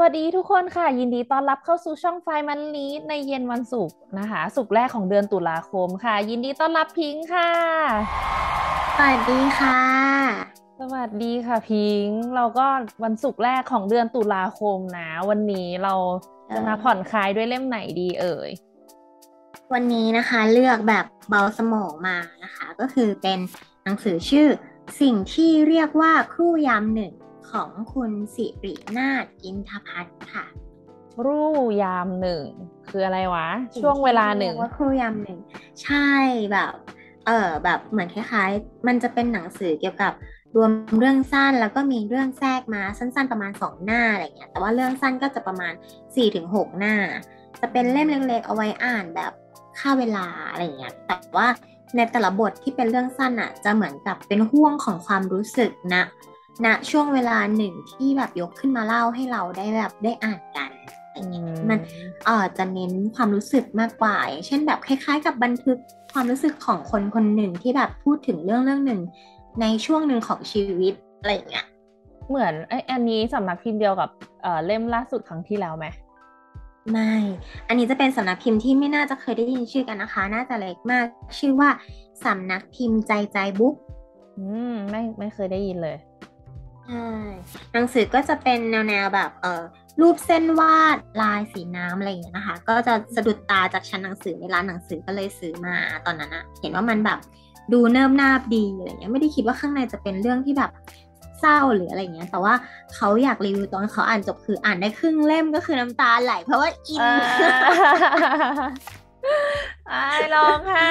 วัสดีทุกคนค่ะ ยินดีต้อนรับเข้าสู่ช่องไฟมันลีดในเย็นวันศุกร์นะคะ ศุกร์แรกของเดือนตุลาคมค่ะ ยินดีต้อนรับพิงค์ค่ะ สวัสดีค่ะ สวัสดีค่ะพิงค์เราก็วันศุกร์แรกของเดือนตุลาคมนะ วันนี้เราจะมาผ่อนคลายด้วยเล่มไหนดีเอ่ยวันนี้นะคะเลือกแบบเบาสมองมานะคะ ก็คือเป็นหนังสือชื่อสิ่งที่เรียกว่าครู่ยามหนึ่ง ของคุณสิรินาถอินทพัฒน์ค่ะ รูยามหนึ่ง คืออะไรวะ ช่วงเวลาหนึ่งเรียกว่าครู่ยามหนึ่ง ใช่แบบ เออแบบเหมือนคล้ายๆ มันจะเป็นหนังสือเกี่ยวกับรวมเรื่องสั้นแล้วก็มีเรื่องแทรกมาสั้น ๆ ประมาณสองหน้าอะไรเงี้ยแต่ว่าเรื่องสั้นก็จะประมาณสี่ถึงหกหน้า จะเป็นเล่มเล็กๆเอาไว้อ่านแบบค่าเวลาอะไรเงี้ยแต่ว่าในแต่ละบทที่เป็นเรื่องสั้นอะ จะเหมือนกับเป็นห่วงของความรู้สึกนะ ณช่วงเวลาหนึ่งที่แบบยกขึ้นมาเล่าให้เราได้แบบได้อ่านกันอะไรเงี้ยมันเอ่อจะเน้นความรู้สึกมากกว่าอย่างเช่นแบบคล้ายๆ กับบันทึกความรู้สึกของคนคนหนึ่งที่แบบพูดถึงเรื่องเรื่องหนึ่งในช่วงหนึ่งของชีวิตอะไรอย่างเงี้ยเหมือนไออันนี้สำนักพิมพ์เดียวกับเอ่อเล่มล่าสุดครั้งที่แล้วไหมไม่ อันนี้จะเป็นสำนักพิมพ์ที่ไม่น่าจะเคยได้ยินชื่อกันนะคะ น่าจะเล็กมาก ชื่อว่าสำนักพิมพ์ใจใจบุ๊กอืมไม่ไม่เคยได้ยินเลย ใช่หนังสือก็จะเป็นแนวแนวแบบเอ่อรูปเส้นวาดลายสีน้ำอะไรอย่างเงี้ยนะคะ ก็จะสะดุดตาจากชั้นหนังสือในร้านหนังสือก็เลยซื้อมาตอนนั้นอะเห็นว่ามันแบบดูเนิ่มนาบดีอะไรเงี้ยไม่ได้คิดว่าข้างในจะเป็นเรื่องที่แบบเศร้าหรืออะไรเงี้ย แต่ว่าเขาอยากรีวิวตอนเขาอ่านจบคืออ่านได้ครึ่งเล่มก็คือน้ำตาไหลเพราะว่าอินไอ้ร้องไห้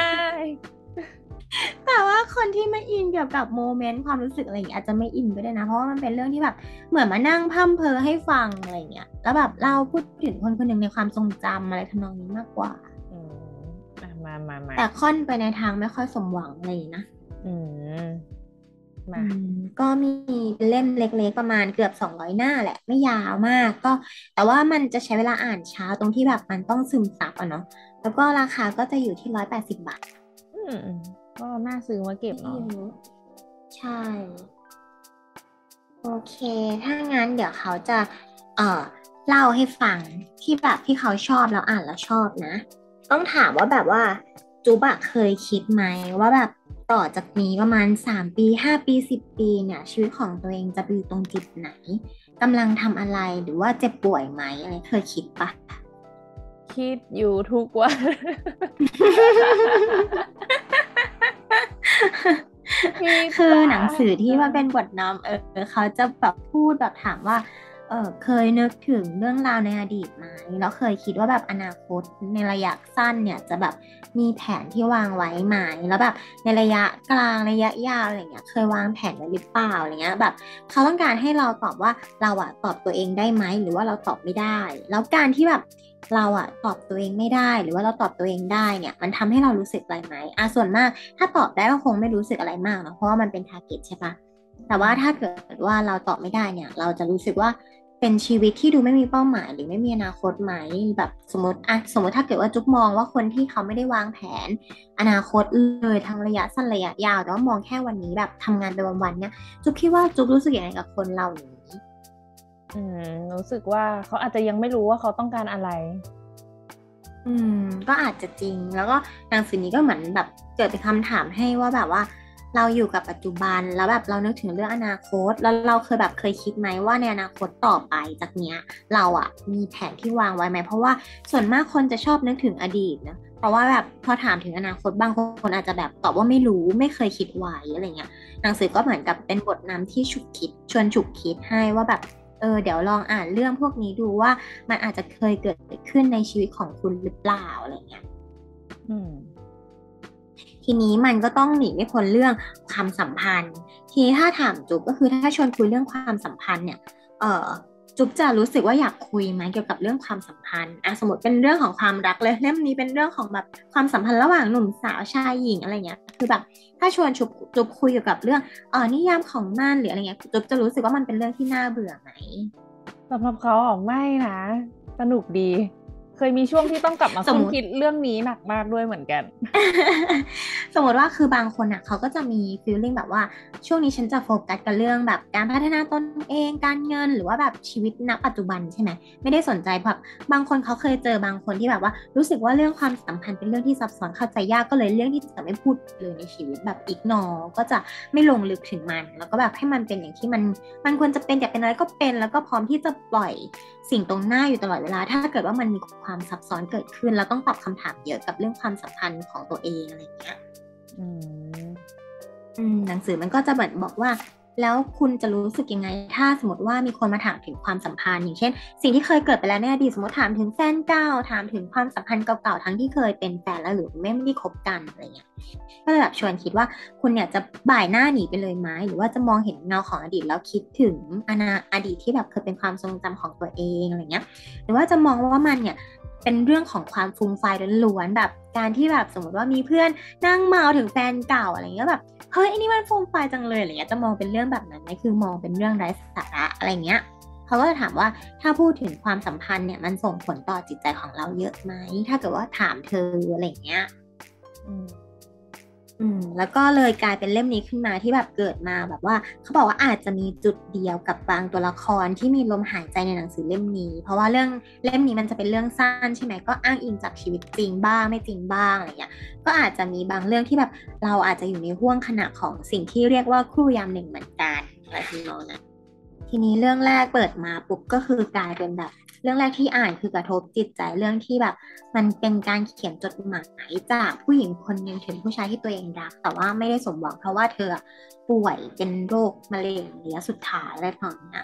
แต่ว่าคนที่ไม่อินเกี่ยวกับโมเมนต์ความรู้สึกอะไรอย่างเงี้ยอาจจะไม่อินก็ได้นะ เพราะว่ามันเป็นเรื่องที่แบบเหมือนมานั่งพร่ำเพอให้ฟังอะไรอย่างเงี้ยแล้วแบบเราพูดถึงคนคนหนึ่งในความทรงจำอะไรทำนองนี้มากกว่าอืมอะมามามาแต่ค่อนไปในทางไม่ค่อยสมหวังอะไรอย่างเลยนะอืมมาอืมก็มีเล่มเล็กๆประมาณเกือบสองร้อยหน้าแหละ ไม่ยาวมาก ก็ แต่ว่ามันจะใช้เวลาอ่านช้าตรงที่แบบมันต้องซึมซับอะเนาะแล้วก็ราคาก็จะอยู่ที่ร้อยแปดสิบบาท อืม ก็น่าซื้อมาเก็บเนาะไม่เยอะใช่ โอเค ถ้างั้นเดี๋ยวเขาจะ เอ่อ เล่าให้ฟังที่แบบที่เขาชอบแล้วอ่านแล้วชอบนะ ต้องถามว่าแบบว่าจูบะเคยคิดไหมว่าแบบต่อจากนี้ประมาณสามปีห้าปีสิบปีเนี่ย ชีวิตของตัวเองจะไปอยู่ตรงจุดไหนกำลังทำอะไรหรือว่าเจ็บป่วยไหมอะไรเคยคิดปะคิดอยู่ทุกวัน คือหนังสือที่มันเป็นบทนำเออเขาจะแบบพูดแบบถามว่า เออเคยนึกถึงเรื่องราวในอดีตไหมแล้วเคยคิดว่าแบบอนาคตในระยะสั้นเนี่ยจะแบบมีแผนที่วางไว้ไหมแล้วแบบในระยะกลางระยะยาวอะไรเงี้ย เคยวางแผนไว้หรือเปล่าอะไรเงี้ยแบบเขาต้องการให้เราตอบว่าเราอะตอบตัวเองได้ไหมหรือว่าเราตอบไม่ได้ แล้วการที่แบบเราอะตอบตัวเองไม่ได้หรือว่าเราตอบตัวเองได้เนี่ยมันทำให้เรารู้สึกอะไรไหมอะส่วนมาก ถ้าตอบได้ก็คงไม่รู้สึกอะไรมากเนอะเพราะว่ามันเป็นทาร์เก็ตใช่ปะแต่ว่าถ้าเกิดว่าเราตอบไม่ได้เนี่ย เราจะรู้สึกว่า เป็นชีวิตที่ดูไม่มีเป้าหมายหรือไม่มีอนาคตไหมแบบสมมติอะสมมติถ้าเกิดว่าจุ๊บมองว่าคนที่เขาไม่ได้วางแผน อนาคตเลยทั้งระยะสั้นระยะยาวแต่ว่ามองแค่วันนี้แบบทำงานไปวันๆเนี่ยจุ๊บคิดว่าจุ๊บรู้สึกอย่างไรกับคนเหล่านี้อืมรู้สึกว่าเขาอาจจะยังไม่รู้ว่าเขาต้องการอะไร อืม ก็อาจจะจริง แล้วก็หนังสือนี้ก็เหมือนแบบเกิดเป็นคำถามให้ว่าแบบว่า เราอยู่กับปัจจุบันแล้วแบบเรานึกถึงเรื่องอนาคต แล้วเราเคยแบบเคยคิดไหมว่าในอนาคตต่อไปจากเนี้ย เราอะมีแผนที่วางไว้ไหมเพราะว่าส่วนมากคนจะชอบนึกถึงอดีตนะเพราะว่าแบบพอถามถึงอนาคตบางคนอาจจะแบบตอบว่าไม่รู้ไม่เคยคิดไว้อะไรเงี้ยหนังสือก็เหมือนกับเป็นบทนำที่ฉุกคิด ชวนฉุกคิดให้ว่าแบบเออเดี๋ยวลองอ่านเรื่องพวกนี้ดูว่ามันอาจจะเคยเกิดขึ้นในชีวิตของคุณหรือเปล่าอะไรเงี้ย อืม ทีนี้มันก็ต้องหนีไม่พ้นเรื่องความสัมพันธ์ ทีนี้ถ้าถามจุ๊บก็คือถ้าชวนคุยเรื่องความสัมพันธ์เนี่ย เออจุ๊บจะรู้สึกว่าอยากคุยไหมเกี่ยวกับเรื่องความสัมพันธ์อะสมมติเป็นเรื่องของความรักเลยเล่มนี้เป็นเรื่องของแบบความสัมพันธ์ระหว่างหนุ่มสาวชายหญิงอะไรเงี้ย คือแบบถ้าชวนจุ๊บจุ๊บคุยเกี่ยวกับเรื่องเออนิยามของมันหรืออะไรเงี้ยจุ๊บจะรู้สึกว่ามันเป็นเรื่องที่น่าเบื่อไหมสำหรับเขาออกไม่นะ สนุกดี เคยมีช่วงที่ต้องกลับมาสมคิดเรื่องนี้หนักมากด้วยเหมือนกัน สมมติว่าคือบางคนอะเขาก็จะมีฟีลลิ่งแบบว่าช่วงนี้ฉันจะโฟกัสกับเรื่องแบบการพัฒนาตนเองการเงินหรือว่าแบบชีวิตณปัจจุบันใช่ไหมไม่ได้สนใจแบบบางคนเขาเคยเจอบางคนที่แบบว่า รู้สึกว่าเรื่องความสัมพันธ์เป็นเรื่องที่ซับซ้อนเข้าใจยากก็เลยเรื่องที่จะไม่พูดเลยในชีวิตแบบอีกนอก็จะไม่ลงลึกถึงมัน แล้วก็แบบให้มันเป็นอย่างที่มันมันควรจะเป็นอยากเป็นอะไรก็เป็น แล้วก็พร้อมที่จะปล่อยสิ่งตรงหน้าอยู่ตลอดเวลา ถ้าเกิดว่ามันมีความซับซ้อนเกิดขึ้น แล้วต้องตอบคำถามเยอะกับเรื่องความสัมพันธ์ของตัวเองอะไรเงี้ยอืมหนังสือมันก็จะเหมือนบอกว่า แล้วคุณจะรู้สึกยังไง ถ้าสมมติว่ามีคนมาถามถึงความสัมพันธ์อย่างเช่น สิ่งที่เคยเกิดไปแล้วในอดีตสมมติถามถึงแฟนเก่าถามถึงความสัมพันธ์เก่าๆทั้งที่เคยเป็นแฟนแล้วหรือไม่ได้คบกันอะไรเงี้ยก็เลยแบบชวนคิดว่าคุณเนี่ยจะบ่ายหน้าหนีไปเลยไหมหรือว่าจะมองเห็นเงาของอดีตแล้วคิดถึงอนาอดีตที่แบบเคยเป็นความทรงจำของตัวเองอะไรเงี้ย หรือว่าจะมองว่ามันเนี่ยเป็นเรื่องของความฟุ้งไฟล้วนๆแบบการที่แบบสมมติว่ามีเพื่อนนั่งเมาถึงแฟนเก่าอะไรเงี้ยแบบ เฮ้ยอันนี้มันฟุ้งไฟจังเลยอะไรเงี้ยจะมองเป็นเรื่องแบบนั้นไหมคือมองเป็นเรื่องไร้สาระอะไรเงี้ยเขาก็จะถามว่าถ้าพูดถึงความสัมพันธ์เนี่ยมันส่งผลต่อจิตใจของเราเยอะไหมถ้าเกิดว่าถามเธออะไรเงี้ย อืม แล้วก็เลยกลายเป็นเล่มนี้ขึ้นมาที่แบบเกิดมาแบบว่าเขาบอกว่าอาจจะมีจุดเดียวกับบางตัวละครที่มีลมหายใจในหนังสือเล่มนี้ เพราะว่าเรื่องเล่มนี้มันจะเป็นเรื่องสั้นใช่ไหมก็อ้างอิงจากชีวิตจริงบ้างไม่จริงบ้างอะไรเงี้ยก็อาจจะมีบางเรื่องที่แบบเราอาจจะอยู่ในห่วงขณะของสิ่งที่เรียกว่าครู่ยามหนึ่งเหมือนกันอะไรที่น้องนะ ทีนี้เรื่องแรกเปิดมาปุ๊บก็คือกลายเป็นแบบ เรื่องแรกที่อ่านคือกระทบจิตใจเรื่องที่แบบ มันเป็นการเขียนจดหมายจากผู้หญิงคนหนึ่งถึงผู้ชายที่ตัวเองรัก แต่ว่าไม่ได้สมหวังเพราะว่าเธอป่วยเป็นโรคมะเร็งระยะสุดท้ายอะไรแบบนี้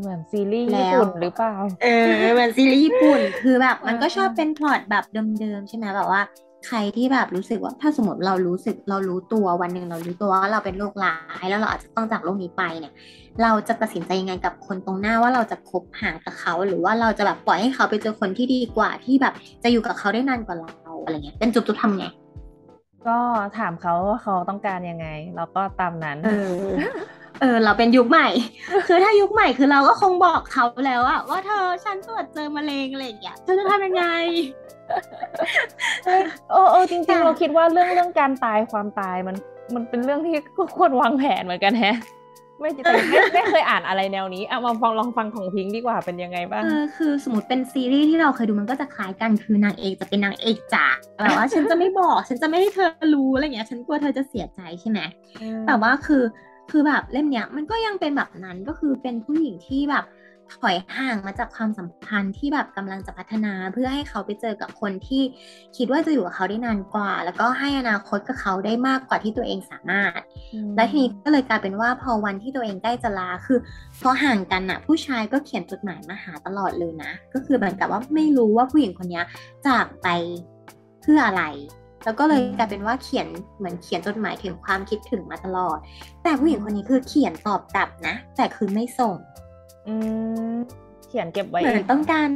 เหมือนซีรีส์ญี่ปุ่นหรือเปล่า เออเหมือนซีรีส์ญี่ปุ่น คือแบบ มันก็ชอบเป็นพล็อตแบบเดิมๆใช่ไหมแบบว่า ใครที่แบบรู้สึกว่าถ้าสมมติเรารู้สึกเรารู้ตัววันหนึ่งเรารู้ตัวว่าเราเป็นโรคร้ายแล้วเราอาจจะต้องจากโรคนี้ไปเนี่ย เราจะตัดสินใจยังไงกับคนตรงหน้าว่าเราจะคบหากับเขา หรือว่าเราจะแบบปล่อยให้เขาไปเจอคนที่ดีกว่าที่แบบจะอยู่กับเขาได้นานกว่าเราอะไรเงี้ยเป็นจุดจุดทำไงก็ถามเขาว่าเขาต้องการยังไง เราก็ตามนั้น เออ เออ เราเป็นยุคใหม่ คือถ้ายุคใหม่คือเราก็คงบอกเขาแล้วอะว่าเธอฉันตรวจเจอมะเร็งอะไรอย่างเงี้ยเธอจะทำยังไง โอ้โอ้จริง ๆ เราคิดว่าเรื่องเรื่องการตายความตายมันมันเป็นเรื่องที่ก็ควรวางแผนเหมือนกันแฮะ ไม่แต่ไม่ไม่เคยอ่านอะไรแนวนี้เอามาฟังลองฟังของพิงดีกว่าเป็นยังไงบ้างเออคือสมมติเป็นซีรีส์ที่เราเคยดูมันก็จะคล้ายกันคือนางเอกจะเป็นนางเอกจ๋าแบบว่าฉันจะไม่บอก ฉันจะไม่ให้เธอรู้อะไรเงี้ย ฉันกลัวเธอจะเสียใจใช่ไหมแต่ว่าคือคือแบบเล่มเนี้ยมันก็ยังเป็นแบบนั้นก็คือเป็นผู้หญิงที่แบบ ถอยห่างมาจากความสัมพันธ์ที่แบบกำลังจะพัฒนา เพื่อให้เขาไปเจอกับคนที่คิดว่าจะอยู่กับเขาได้นานกว่า แล้วก็ให้อนาคตกับเขาได้มากกว่าที่ตัวเองสามารถ และทีนี้ก็เลยกลายเป็นว่าพอวันที่ตัวเองใกล้จะลาคือพอห่างกันน่ะผู้ชายก็เขียนจดหมายมาหาตลอดเลยนะ ก็คือเหมือนกับว่าไม่รู้ว่าผู้หญิงคนนี้จากไปเพื่ออะไรแล้วก็เลยกลายเป็นว่าเขียนเหมือนเขียนจดหมายถึงความคิดถึงมาตลอด แต่ผู้หญิงคนนี้คือเขียนตอบกลับนะ แต่คือไม่ส่ง อืมเขียนเก็บไว้เหมือนต้องการ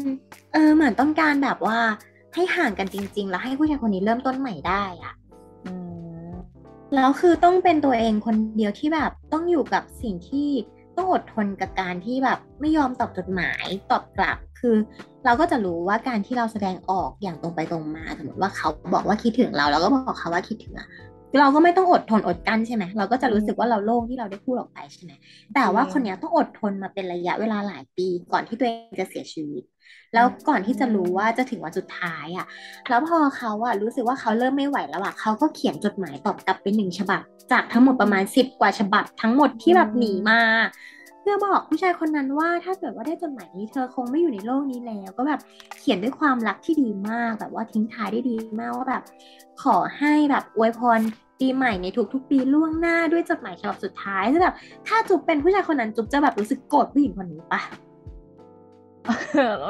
เออ เหมือนต้องการแบบว่า ให้ห่างกันจริง ๆ แล้วให้ผู้ชายคนนี้เริ่มต้นใหม่ได้อะแล้วคือต้องเป็นตัวเองคนเดียวที่แบบต้องอยู่กับสิ่งที่ต้องอดทนกับการที่แบบไม่ยอมตอบจดหมายตอบกลับ คือ เราก็จะรู้ว่าการที่เราแสดงออกอย่างตรงไปตรงมา สมมติว่าเขาบอกว่าคิดถึงเราเราก็บอกเขาว่าคิดถึงอะ เราก็ไม่ต้องอดทนอดกั้นใช่ไหมเราก็จะรู้สึกว่าเราโล่งที่เราได้พูดออกไปใช่ไหมแต่ว่าคนนี้ต้องอดทนมาเป็นระยะเวลาหลายปี ก่อนที่ตัวเองจะเสียชีวิต แล้วก่อนที่จะรู้ว่าจะถึงวันสุดท้ายอะ แล้วพอเขาอะรู้สึกว่าเขาเริ่มไม่ไหวแล้วอะเขาก็เขียนจดหมายตอบกลับเป็นหนึ่งฉบับ จากทั้งหมดประมาณสิบกว่าฉบับ ทั้งหมดที่แบบหนีมาเพื่อบอกผู้ชายคนนั้นว่าถ้าเกิดว่าได้จดหมายนี้เธอคงไม่อยู่ในโลกนี้แล้ว ก็แบบเขียนด้วยความรักที่ดีมากแบบว่าทิ้งท้ายได้ดีมากว่าแบบ ขอให้แบบอวยพรปีใหม่ในทุกๆ ปีล่วงหน้าด้วยจดหมายฉบับสุดท้ายคือแบบ ถ้าจุ๊บเป็นผู้ชายคนนั้นจุ๊บจะแบบรู้สึกโกรธผู้หญิงคนนี้ปะ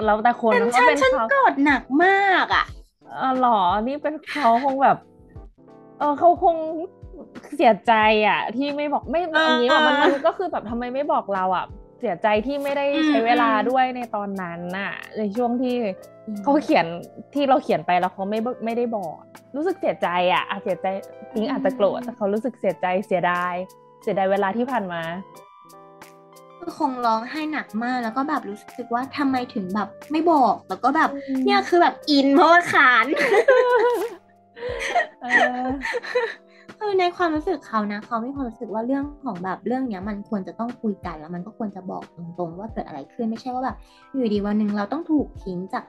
เราแต่คนฉันฉันโกรธหนักมากอะอ๋อหรอนี่เป็นเขาคงแบบ เออเขาคง เสียใจอะ ที่ไม่บอกไม่อันนี้แบบมันมันก็คือแบบทำไมไม่บอกเราอะ เสียใจที่ไม่ได้ใช้เวลาด้วยในตอนนั้นน่ะ ในช่วงที่เขาเขียนที่เราเขียนไปแล้วเขาไม่ไม่ได้บอก รู้สึกเสียใจอะอาจเสียใจจริงอาจจะโกรธแต่เขารู้สึกเสียใจเสียดาย เสียดายเวลาที่ผ่านมาคงร้องไห้หนักมากแล้วก็แบบรู้สึกว่าทำไมถึงแบบไม่บอกแล้วก็แบบเนี่ยคือแบบอินเพราะว่าขาน เออในความรู้สึกเขานะเขาไม่ความรู้สึกว่าเรื่องของแบบเรื่องเนี้ย มันควรจะต้องคุยกันแล้วมันก็ควรจะบอกตรงๆ ว่าเกิดอะไรขึ้นไม่ใช่ว่าแบบอยู่ดีวันหนึ่งเราต้องถูกทิ้งจาก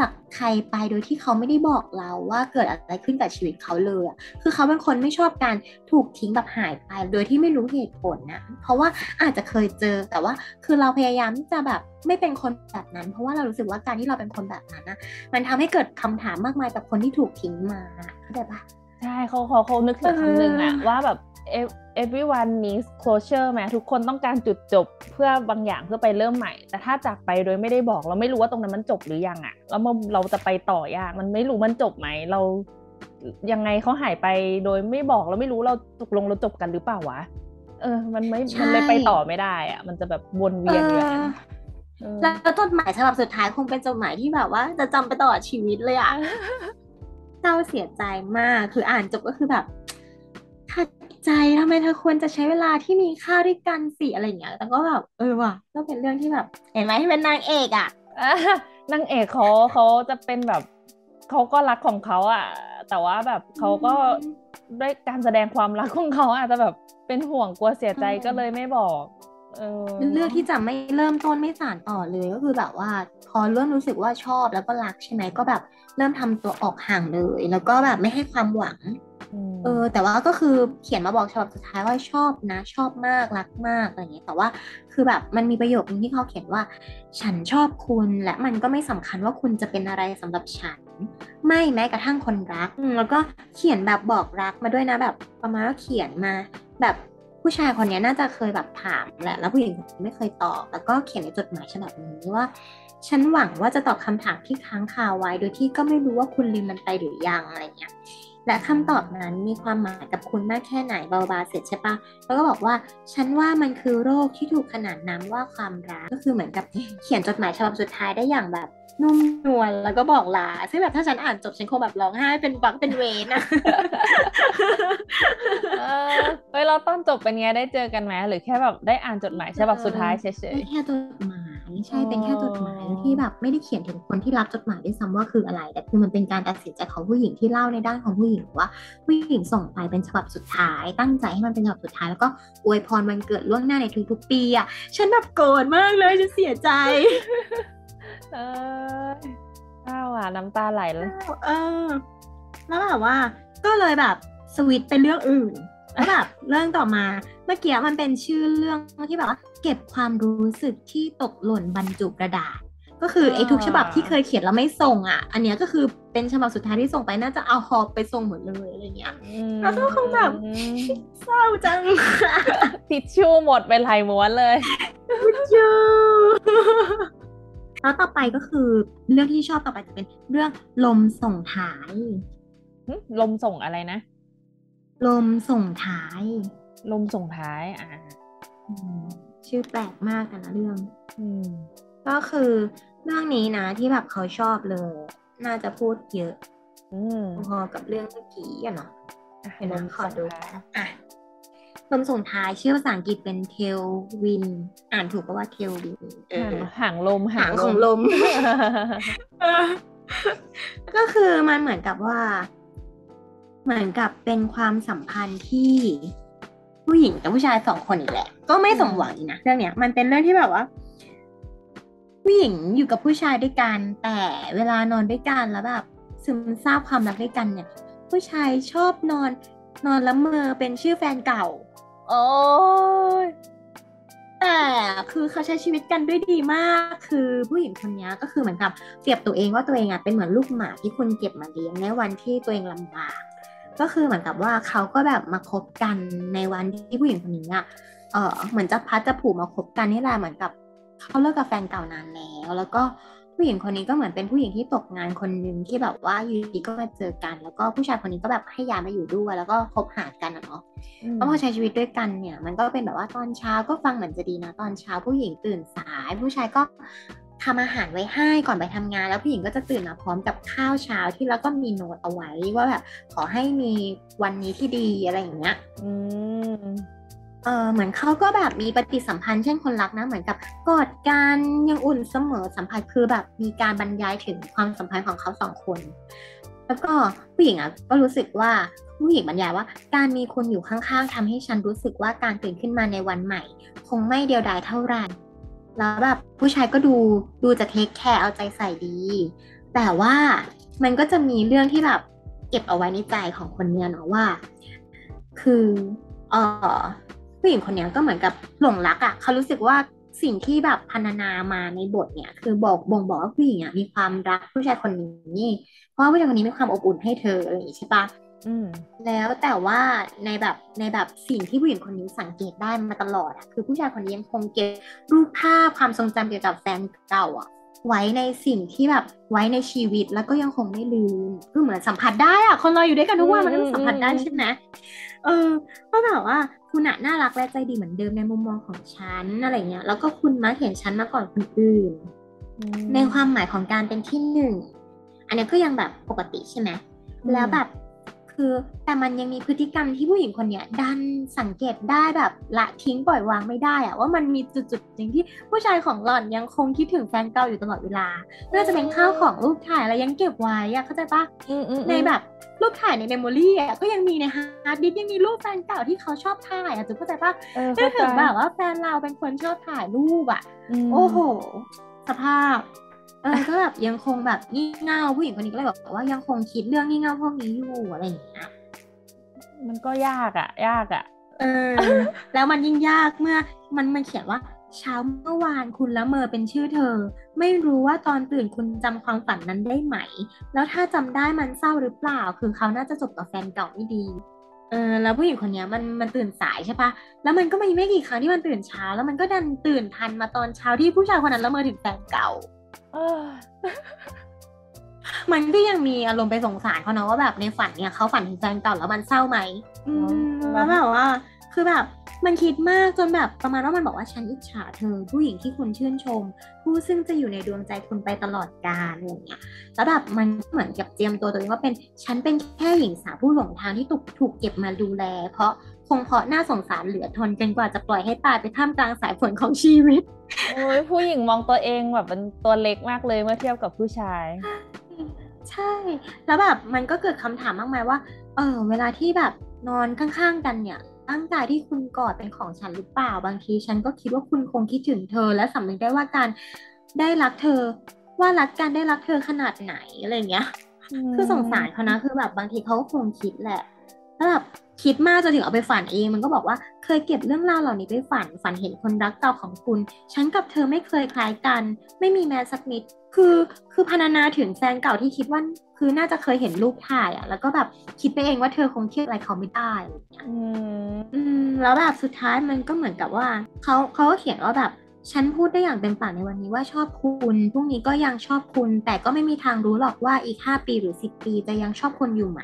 จากใครไปโดยที่เขาไม่ได้บอกเราว่าเกิดอะไรขึ้นกับชีวิตเขาเลยอะคือเขาเป็นคนไม่ชอบการถูกทิ้งแบบหายไป โดยที่ไม่รู้เหตุผลนะ เพราะว่าอาจจะเคยเจอแต่ว่าคือเราพยายามที่จะแบบไม่เป็นคนแบบนั้น เพราะว่าเรารู้สึกว่าการที่เราเป็นคนแบบนั้นนะมันทำให้เกิดคำถามมากมายกับคนที่ถูกทิ้งมาเข้าใจปะ ใช่เขาเขาเขานึกถึงคำหนึ่งอะว่าแบบ everyone needs closure ไหมทุกคนต้องการจุดจบเพื่อบางอย่างเพื่อไปเริ่มใหม่ แต่ถ้าจากไปโดยไม่ได้บอก เราไม่รู้ว่าตรงนั้นมันจบหรือยังอะแล้วเราจะไปต่อยากมันไม่รู้มันจบไหมเรายังไงเขาหายไปโดยไม่บอกเราไม่รู้เราตกลงเราจบกันหรือเปล่าวะเออ มันไม่มันเลยไปต่อไม่ได้อะมันจะแบบวนเวียนอยู่อย่างนั้นแล้วจดหมายฉบับสุดท้ายคงเป็นจดหมายที่แบบว่า จะจำไปตลอดชีวิตเลยอะ เศร้าเสียใจมาก คืออ่านจบก็คือแบบขัดใจทำไมเธอควรจะใช้เวลาที่มีค่าด้วยกันสิอะไรอย่างเงี้ยแต่ก็แบบเออว่ะก็เป็นเรื่องที่แบบ เห็นไหมที่เป็นนางเอกอะนางเอกเขาเขาจะเป็นแบบเขาก็รักของเขาอะ แต่ว่าแบบเขาก็ด้วยการแสดงความรักของเขาอาจจะแบบเป็นห่วงกลัวเสียใจก็เลยไม่บอก เออเลือกที่จะไม่เริ่มต้นไม่สานต่อเลยก็คือแบบว่า พอเริ่มรู้สึกว่าชอบแล้วก็รักใช่ไหมก็แบบเริ่มทำตัวออกห่างเลย แล้วก็แบบไม่ให้ความหวังเออแต่ว่าก็คือเขียนมาบอกฉบับสุดท้ายว่าชอบนะ ชอบมากรักมากอะไรอย่างเงี้ยแต่ว่าคือแบบมันมีประโยคนึงที่เขาเขียนว่า ฉันชอบคุณและมันก็ไม่สำคัญว่าคุณจะเป็นอะไรสำหรับฉัน ไม่แม้กระทั่งคนรัก แล้วก็เขียนแบบบอกรักมาด้วยนะแบบประมาณว่าเขียนมา แบบ ผู้ชายคนนี้น่าจะเคยแบบถามแหละแล้วผู้หญิงคนนี้ไม่เคยตอบ แล้วก็เขียนในจดหมายฉบับนี้ว่า ฉันหวังว่าจะตอบคำถามที่ค้างคาไว้ โดยที่ก็ไม่รู้ว่าคุณลืมมันไปหรือยังอะไรเงี้ยและคำตอบนั้นมีความหมายกับคุณมากแค่ไหนเบาบาเสร็จใช่ปะแล้วก็บอกว่า ฉันว่ามันคือโรคที่ถูกขนานนามว่าความรักก็คือเหมือนกับเขียนจดหมายฉบับสุดท้ายได้อย่างแบบ นุ่มนวลแล้วก็บอกลาซึ่งแบบถ้าฉันอ่านจบฉันคงแบบร้องไห้เป็นบักเป็นเวนอะเฮ้ยเราตอนจบเป็นไงได้เจอกันไหมหรือแค่แบบได้อ่านจดหมายฉบับสุดท้ายเฉยๆแค่จดหมายใช่เป็นแค่จดหมายที่แบบไม่ได้เขียนถึงคนที่รับจดหมายด้วยซ้ำว่าคืออะไร แต่คือมันเป็นการตัดสินใจของผู้หญิงที่เล่าในด้านของผู้หญิงว่า ผู้หญิงส่งไปเป็นฉบับสุดท้าย ตั้งใจให้มันเป็นฉบับสุดท้ายแล้วก็อวยพรวันเกิดล่วงหน้าในทุกๆปีอะฉันแบบโกรธมากเลยฉันเสียใจ เออข้าวอะน้ำตาไหลเลยเออ แล้วแบบว่า ก็เลยแบบสวิตเป็นเรื่องอื่นแล้วแบบเรื่องต่อมาเมื่อกี้มันเป็นชื่อเรื่องที่แบบว่า เก็บความรู้สึกที่ตกหล่นบรรจุกระดาษ ก็คือไอ้ทุกฉบับที่เคยเขียนแล้วไม่ส่งอะ อันนี้ก็คือเป็นฉบับสุดท้ายที่ส่งไปน่าจะเอาหอบไปส่งหมดเลยอะไรเงี้ยแล้วก็คงแบบเศร้าจังทิชชู่หมดไปหลายม้วนเลยทิชชู่ แล้วต่อไปก็คือเรื่องที่ชอบต่อไปจะเป็นเรื่องลมส่งท้ายลมส่งอะไรนะ ลมส่งท้าย ลมส่งท้าย อ่าชื่อแปลกมากแต่ละเรื่องอืก็คือเรื่องนี้นะที่แบบเขาชอบเลย น่าจะพูดเยอะพอกับเรื่องเมื่อกี้อะเนาะเห็นไหมขอดูอะ ลมส่งท้ายชื่อภาษาอังกฤษเป็นเทลวิน อ่านถูกก็ว่าเทลวินหางลมหางของลม ก็คือมันเหมือนกับว่า เหมือนกับเป็นความสัมพันธ์ที่ผู้หญิงกับผู้ชายสองคนอีกแหละ ก็ไม่สมหวังนะเรื่องเนี้ย มันเป็นเรื่องที่แบบว่า ผู้หญิงอยู่กับผู้ชายด้วยกัน แต่เวลานอนด้วยกันแล้วแบบซึมซาบความรักด้วยกันเนี่ย ผู้ชายชอบนอนนอนละเมอเป็นชื่อแฟนเก่า โอ้ยแต่คือเขาใช้ชีวิตกันด้วยดีมาก คือผู้หญิงคนนี้ก็คือเหมือนกับเปรียบตัวเองว่าตัวเองอะเป็นเหมือนลูกหมาที่คุณเก็บมาเลี้ยงในวันที่ตัวเองลำบาก ก็คือเหมือนกับว่าเขาก็แบบมาคบกันในวันที่ผู้หญิงคนนี้อะเออเหมือนจะพัดจะผูกมาคบกันนี่แหละเหมือนกับเขาเลิกกับแฟนเก่านานแล้วแล้วก็ ผู้หญิงคนนี้ก็เหมือนเป็นผู้หญิงที่ตกงานคนหนึ่งที่แบบว่าอยู่ดีก็มาเจอกัน แล้วก็ผู้ชายคนนี้ก็แบบให้ย้ายมาอยู่ด้วย แล้วก็คบหากันอะเนาะแล้วพอใช้ชีวิตด้วยกันเนี่ย มันก็เป็นแบบว่าตอนเช้าก็ฟังเหมือนจะดีนะ ตอนเช้าผู้หญิงตื่นสาย ผู้ชายก็ทำอาหารไว้ให้ก่อนไปทำงาน แล้วผู้หญิงก็จะตื่นมาพร้อมกับข้าวเช้าที่แล้วก็มีโน้ตเอาไว้ว่าแบบขอให้มีวันนี้ที่ดีอะไรอย่างเงี้ย อืม เออเหมือนเขาก็แบบมีปฏิสัมพันธ์เช่นคนรักนะ เหมือนกับกอดกันยังอุ่นเสมอสัมพันธ์คือแบบมีการบรรยายถึงความสัมพันธ์ของเขาสองคน แล้วก็ผู้หญิงอะก็รู้สึกว่าผู้หญิงบรรยายว่า การมีคนอยู่ข้างๆทำให้ฉันรู้สึกว่าการตื่นขึ้นมาในวันใหม่ คงไม่เดียวดายเท่าไหร่แล้วแบบผู้ชายก็ดูดูจะ take care เอาใจใส่ดี แต่ว่ามันก็จะมีเรื่องที่แบบเก็บเอาไว้ในใจของคนเนี้ยเนาะว่า คือเออ ผู้หญิงคนเนี้ยก็เหมือนกับหลงรักอะ่ะเขารู้สึกว่าสิ่งที่แบบพันนามาในบทเนี่ย คือบอกบ่งบอกว่าผู้หญิงอะมีความรักผู้ชายคนนี้ เพราะว่าผู้ชายคนนี้มีความอบอุ่นให้เธออะไรอย่างนี้ใช่ปะอืมแล้วแต่ว่าในแบบในแบบสิ่งที่ผู้หญิงคนนี้สังเกตได้มาตลอดอะคือผู้ชายคนนี้ยังคงเก็บรูปภาพความทรงจำเกี่ยวกับแฟนเก่าอะ ไว้ในสิ่งที่แบบไว้ในชีวิตแล้วก็ยังคงไม่ลืมคือเหมือนสัมผัสได้อะคนเราอยู่ด้วยกันทุกวันมันต้องสัมผัสได้ใช่ไหมเออก็แบบว่าคุณอะน่ารักและใจดีเหมือนเดิมในมุมมองของฉันอะไรเงี้ยแล้วก็คุณมักเห็นฉันมาก่อนคนอื่น ในความหมายของการเป็นที่หนึ่งอันนี้ก็ยังแบบปกติใช่ไหมอืมแล้วแบบ คือ แต่มันยังมีพฤติกรรมที่ผู้หญิงคนเนี้ยดันสังเกตได้แบบละทิ้งปล่อยวางไม่ได้อะว่ามันมีจุดๆหนึ่งที่ผู้ชายของหล่อนยังคงคิดถึงแฟนเก่าอยู่ตลอดเวลาไม่ว่าจะเป็นข้าวของรูปถ่ายอะไรยังเก็บไว้อะเข้าใจปะอืมอืมในแบบรูปถ่ายใน memory อะก็ยังมีในฮาร์ดดิสก์ยังมีรูปแฟนเก่าที่เขาชอบถ่ายอะจุ๊บเข้าใจปะเออนึเข้าใจถึงแบบว่าแฟนเราเป็นคนชอบถ่ายรูปอะมโอ้โห สภาพ เออก็แบบยังคงแบบงี่เง่าผู้หญิงคนนี้ก็เลยบอกว่ายังคงคิดเรื่องงี่เง่าพวกนี้อยู่อะไรอย่างเงี้ยมันก็ยากอะ ยากอะเออแล้วมันยิ่งยากเมื่อมันมันเขียนว่าเช้าเมื่อวานคุณละเมอเป็นชื่อเธอ ไม่รู้ว่าตอนตื่นคุณจำความฝันนั้นได้ไหม แล้วถ้าจำได้มันเศร้าหรือเปล่า คือเขาน่าจะจบกับแฟนเก่าไม่ดีเออแล้วผู้หญิงคนเนี้ยมันมันตื่นสายใช่ปะแล้วมันก็มีไม่กี่ครั้งที่มันตื่นเช้า แล้วมันก็ดันตื่นทันมาตอนเช้าที่ผู้ชายคนนั้นละเมอถึงแฟนเก่าเออ มันก็ยังมีอารมณ์ไปสงสารเขานะว่าแบบในฝันเนี่ยเขาฝันถึงแฟนเก่าแล้วมันเศร้าไหมอืมแล้แล้ววแบบว่า คือแบบมันคิดมากจนแบบประมาณว่ามันบอกว่าฉันอิจฉาเธอ ผู้หญิงที่คุณชื่นชม ผู้ซึ่งจะอยู่ในดวงใจคุณไปตลอดกาลอะไรอย่างเงี้ยแล้วแบบมันเหมือนกับเตรียมตัวตัวเองว่าเป็นฉันเป็นแค่หญิงสาวผู้หลงทางที่ถูกถูกเก็บมาดูแล เพราะ คงเพราะน่าสงสารเหลือทนจนกว่าจะปล่อยให้ตายไปท่ามกลางสายฝนของชีวิตโอ้ยผู้หญิงมองตัวเองแบบเป็นตัวเล็กมากเลยเมื่อเทียบกับผู้ชาย ใช่ แล้วแบบมันก็เกิดคำถามมากมายว่า เออ เวลาที่แบบนอนข้างๆกันเนี่ยร่างกายที่คุณกอดเป็นของฉันหรือเปล่า บางทีฉันก็คิดว่าคุณคงคิดถึงเธอ และสำนึกได้ว่าการได้รักเธอ ว่ารักกันได้รักเธอขนาดไหนอะไรอย่างเงี้ย คือสงสารเขานะคือแบบบางทีเขาก็คงคิดแหละ แล้วแบบคิดมากจนถึงเอาไปฝันเอง มันก็บอกว่าเคยเก็บเรื่องราวเหล่านี้ไปฝัน ฝันเห็นคนรักเก่าของคุณ ฉันกับเธอไม่เคยคล้ายกัน ไม่มีแม้สักนิด คือคือพรรณนาถึงแฟนเก่าที่คิดว่าคือน่าจะเคยเห็นรูปถ่ายอะแล้วก็แบบคิดไปเองว่าเธอคงเทียบอะไรเขาไม่ได้อะไรอย่างเงี้ยอืมอืมแล้วแบบสุดท้ายมันก็เหมือนกับว่าเขาเขาก็เขียนว่าแบบฉันพูดได้อย่างเต็มปากในวันนี้ว่าชอบคุณพรุ่งนี้ก็ยังชอบคุณ แต่ก็ไม่มีทางรู้หรอกว่าอีกห้าปีหรือสิบปีจะยังชอบคุณอยู่ไหม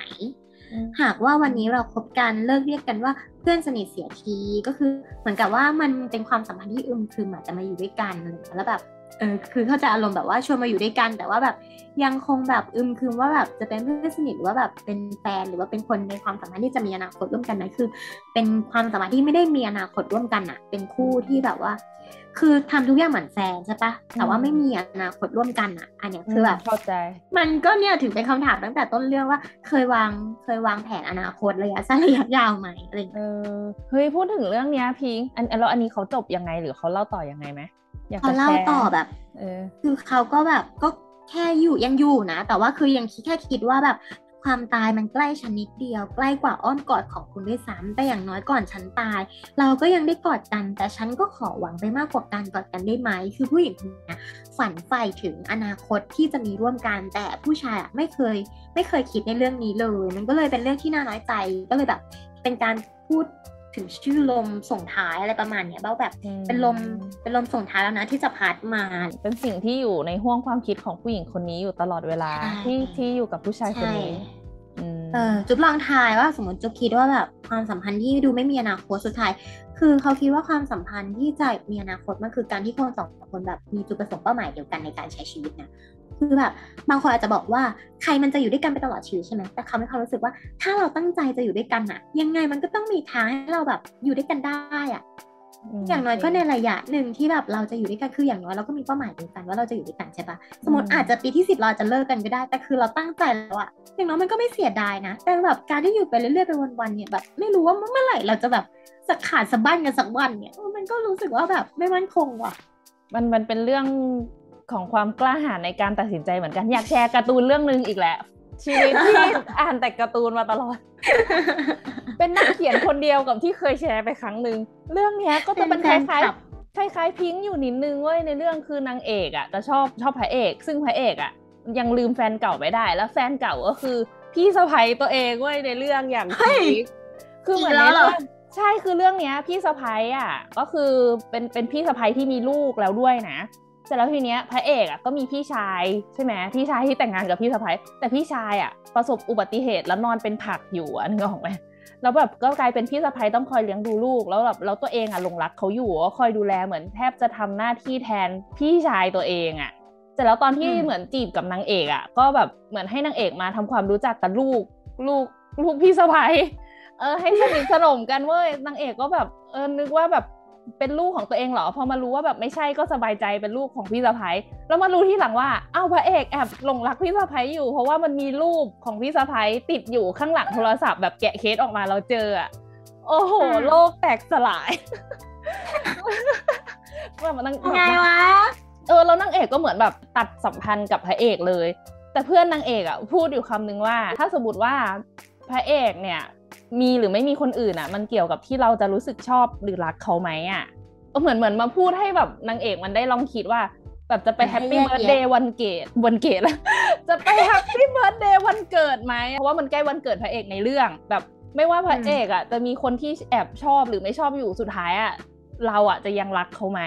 หากว่าวันนี้เราคบกันเลิกเรียกกันว่าเพื่อนสนิทเสียทีก็คือเหมือนกับว่ามันเป็นความสัมพันธ์ที่อึมครึมอาจจะมาอยู่ด้วยกันแล้วแบบเออคือเขาใจะอารมณ์แบบว่าชวนมาอยู่ด้วยกัน แต่ว่าแบบยังคงแบบอึมครึมว่าแบบจะเป็นเพื่อนสนิทหรือว่าแบบเป็นแฟนหรือว่าเป็นคนในความสัมพันธ์ที่จะมีอนาคตร่วมกันไหมคือ เป็นความสัมพันธ์ที่ไม่ได้มีอนาคตร่วมกันอะเป็นคู่ที่แบบว่า คือทำทุกอย่างเหมือนแฟนใช่ปะแต่ว่าไม่มีอนาคตร่วมกันอะอันเนี้ยคือแบบเข้าใจ มันก็เนี่ยถึงเป็นคำถามตั้งแต่ต้นเรื่องว่าเคยวางเคยวางแผนอนาคตระยะสั้นระยะยาวไหมอะไรอย่างเอเงี้ยอเฮ้ยพูดถึงเรื่องเนี้ยพิงค์อันแล้วอันนี้เขาจบยังไงหรือเขาเล่าต่อยังไงไหมอยากเขาจะเล่าแชร์ต่อแบบเออคือเขาก็แบบก็แค่อยู่ยังอยู่นะ แต่ว่าคือยังคิดแค่คิดว่าแบบ ความตายมันใกล้ฉันนิดเดียว ใกล้กว่าอ้อมกอดของคุณด้วยซ้ำแต่อย่างน้อยก่อนฉันตาย เราก็ยังได้กอดกัน แต่ฉันก็ขอหวังไปมากกว่าการกอดกันได้ไหม คือผู้หญิงคนนี้ฝันใฝ่ถึงอนาคตที่จะมีร่วมกัน แต่ผู้ชายอะไม่เคยไม่เคยคิดในเรื่องนี้เลย มันก็เลยเป็นเรื่องที่น่าน้อยใจ ก็เลยแบบเป็นการพูด ถึงชื่อลมส่งท้ายอะไรประมาณเนี้ยเบ้าแบบเป็นลมเป็นลมส่งท้ายแล้วนะที่จะพัดมาเป็นสิ่งที่อยู่ในห่วงความคิดของผู้หญิงคนนี้อยู่ตลอดเวลาที่ที่อยู่กับผู้ชายคนนี้เออจุ๊บลองทายว่าสมมติจุ๊บคิดว่าแบบความสัมพันธ์ที่ดูไม่มีอนาคตสุดท้าย คือเขาคิดว่าความสัมพันธ์ที่จะมีอนาคตมันคือการที่คนสองคนแบบมีจุดประสงค์เป้าหมายเดียวกันในการใช้ชีวิตนะ คือแบบบางคนอาจจะบอกว่าใครมันจะอยู่ด้วยกันไปตลอดชีวิตใช่ไหมแต่เขาไม่เขารู้สึกว่าถ้าเราตั้งใจจะอยู่ด้วยกันอะยังไงมันก็ต้องมีทางให้เราแบบอยู่ด้วยกันได้อะอย่างน้อยก็ในระยะหนึ่งที่แบบเราจะอยู่ด้วยกันคืออย่างน้อยเราก็มีเป้าหมายเดียวกันว่าเราจะอยู่ด้วยกันใช่ปะสมมติอาจจะปีที่สิบเราจะเลิกกันก็ได้ แต่คือเราตั้งใจแล้วอะอย่างน้อยมันก็ไม่เสียดายนะ แต่แบบการที่อยู่ไปเรื่อยๆไปวันๆเนี่ยแบบไม่รู้ว่าเมื่อไหร่เราจะแบบสักขาดสะบั้นกันสักวันเนี่ยมันก็รู้สึกว่าแบบไม่มั่นคงว่ะ มันมันเป็นเรื่อง ของความกล้าหาญในการตัดสินใจเหมือนกัน อยากแชร์การ์ตูนเรื่องนึงอีกแหละ ชีวิตที่อ่านแต่การ์ตูนมาตลอด เป็นนักเขียนคนเดียวกับที่เคยแชร์ไปครั้งหนึ่งเรื่องนี้ก็จะเป็นคล้ายๆคล้ายๆพิงค์อยู่นิดนึงเว้ยในเรื่องคือนางเอกอะจะชอบชอบพระเอก ซึ่งพระเอกอะยังลืมแฟนเก่าไม่ได้ แล้วแฟนเก่าก็คือ พี่สะใภ้ตัวเองเว้ยในเรื่องอย่างพีคือเหมือนในเรื่องใช่คือเรื่องเนี้ย พี่สะพ้ายอะ ก็คือเป็นเป็นพี่สะพ้ายที่มีลูกแล้วด้วยนะ สร็จแล้วทีเนี้ยพระเอกอะก็มีพี่ชายใช่ไหมพี่ชายที่แต่งงานกับพี่สะพ้ายแต่พี่ชายอะประสบอุบัติเหตุแล้วนอนเป็นผักอยู่อะนึกออกไหมแล้วแบบก็กลายเป็นพี่สะพ้ายต้องคอยเลี้ยงดูลูก แล้วแบบแล้วตัวเองอะหลงรักเขาอยู่ก็คอยดูแลเหมือนแทบจะทำหน้าที่แทนพี่ชายตัวเองอะเสร็จแล้วตอนที่เหมือนจีบกับนางเอกอะ ก็แบบเหมือนให้นางเอกมาทำความรู้จักกับลูกลูกลูกพี่สะพ้ายเออให้สนิทสนมกันเว้ยนางเอกก็แบบเออนึกว่าแบบ เป็นลูกของตัวเองเหรอพอมารู้ว่าแบบไม่ใช่ก็สบายใจเป็นลูกของพี่สะพ้ายแล้วมารู้ที่หลังว่าอ้าวพระเอกแอบหลงรักพี่สะพ้ายอยู่ เพราะว่ามันมีรูปของพี่สะพ้ายติดอยู่ข้างหลังโทรศัพท์แบบแกะเคสออกมาเราเจออะโอ้โห โลกแตกสลายแบบมันไงวะเออแล้วนางเอกก็เหมือนแบบตัดสัมพันธ์กับพระเอกเลย แต่เพื่อนนางเอกอะพูดอยู่คำนึงว่า ถ้าสมมติว่าพระเอกเนี่ย มีหรือไม่มีคนอื่นอะ มันเกี่ยวกับที่เราจะรู้สึกชอบหรือรักเขาไหมอะก็เหมือนเหมือนมาพูดให้แบบนางเอกมันได้ลองคิดว่า แบบจะไป happy birthday วันเกิดวันเกิดแล้วจะไป happy birthday วันเกิดไหมเพราะว่ามันใกล้วันเกิดพระเอกในเรื่อง แบบไม่ว่าพระเอกอะจะมีคนที่แอบชอบหรือไม่ชอบอยู่สุดท้ายอะเราอะจะยังรักเขาไหม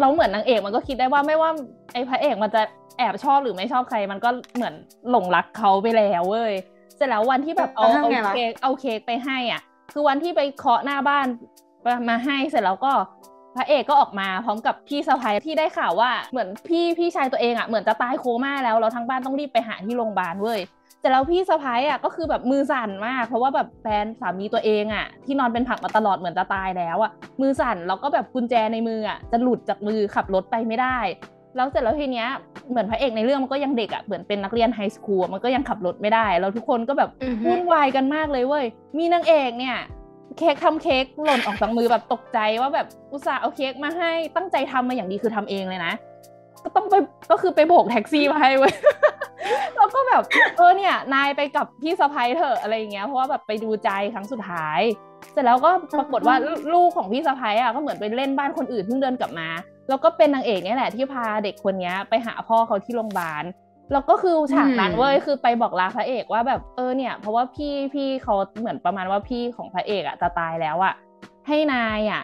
เราเหมือนนางเอกมันก็คิดได้ว่าไม่ว่าไอ้พระเอกมันจะแอบชอบหรือไม่ชอบใคร มันก็เหมือนหลงรักเขาไปแล้วเว้ย เสร็จแล้ววันที่แบบเอาเอาเค้กเอาเค้กไปให้อะ คือวันที่ไปเคาะหน้าบ้านมาให้เสร็จแล้วก็พระเอกก็ออกมาพร้อมกับพี่สะพ้ายที่ได้ข่าวว่าเหมือนพี่พี่ชายตัวเองอะเหมือนจะตายโคม่าแล้วเราทั้งบ้านต้องรีบไปหาที่โรงพยาบาลเว้ยแต่แล้วพี่สะพ้ายอะก็คือแบบมือสั่นมาก เพราะว่าแบบแฟนสามีตัวเองอะ ที่นอนเป็นผักมาตลอดเหมือนจะตายแล้วอะมือสั่นแล้วก็แบบกุญแจในมืออะจะหลุดจากมือขับรถไปไม่ได้ แล้วเสร็จแล้วทีเนี้ยเหมือนพระเอกในเรื่องมันก็ยังเด็กอะเหมือนเป็นนักเรียนไฮสคูลมันก็ยังขับรถไม่ได้ แล้วทุกคนก็แบบวุ่นวายกันมากเลยเว้ย มีนางเอกเนี่ยเค้กทำเค้กหล่นออกจากมือแบบตกใจว่าแบบอุตส่าห์เอาเค้กมาให้ตั้งใจทำมาอย่างดีคือทำเองเลยนะ ก็ต้องไปก็คือไปโบกแท็กซี่มาให้เว้ยแล้วก็แบบเออเนี่ยนายไปกับพี่สะพ้ายเถอะอะไรอย่างเงี้ยเพราะว่าแบบไปดูใจครั้งสุดท้าย เสร็จแล้วก็ปรากฏว่าลูกของพี่สะพ้ายอะก็เหมือนไปเล่นบ้านคนอื่นเพิ่งเดินกลับมา แล้วก็เป็นนางเอกนี่แหละที่พาเด็กคนนี้ไปหาพ่อเขาที่โรงพยาบาลแล้วก็คือฉากนั้นเว้ยคือไปบอกลาพระเอกว่าแบบเออเนี่ย เพราะว่าพี่พี่เขาเหมือนประมาณว่าพี่ของพระเอกอะจะตายแล้วอะให้นายอะ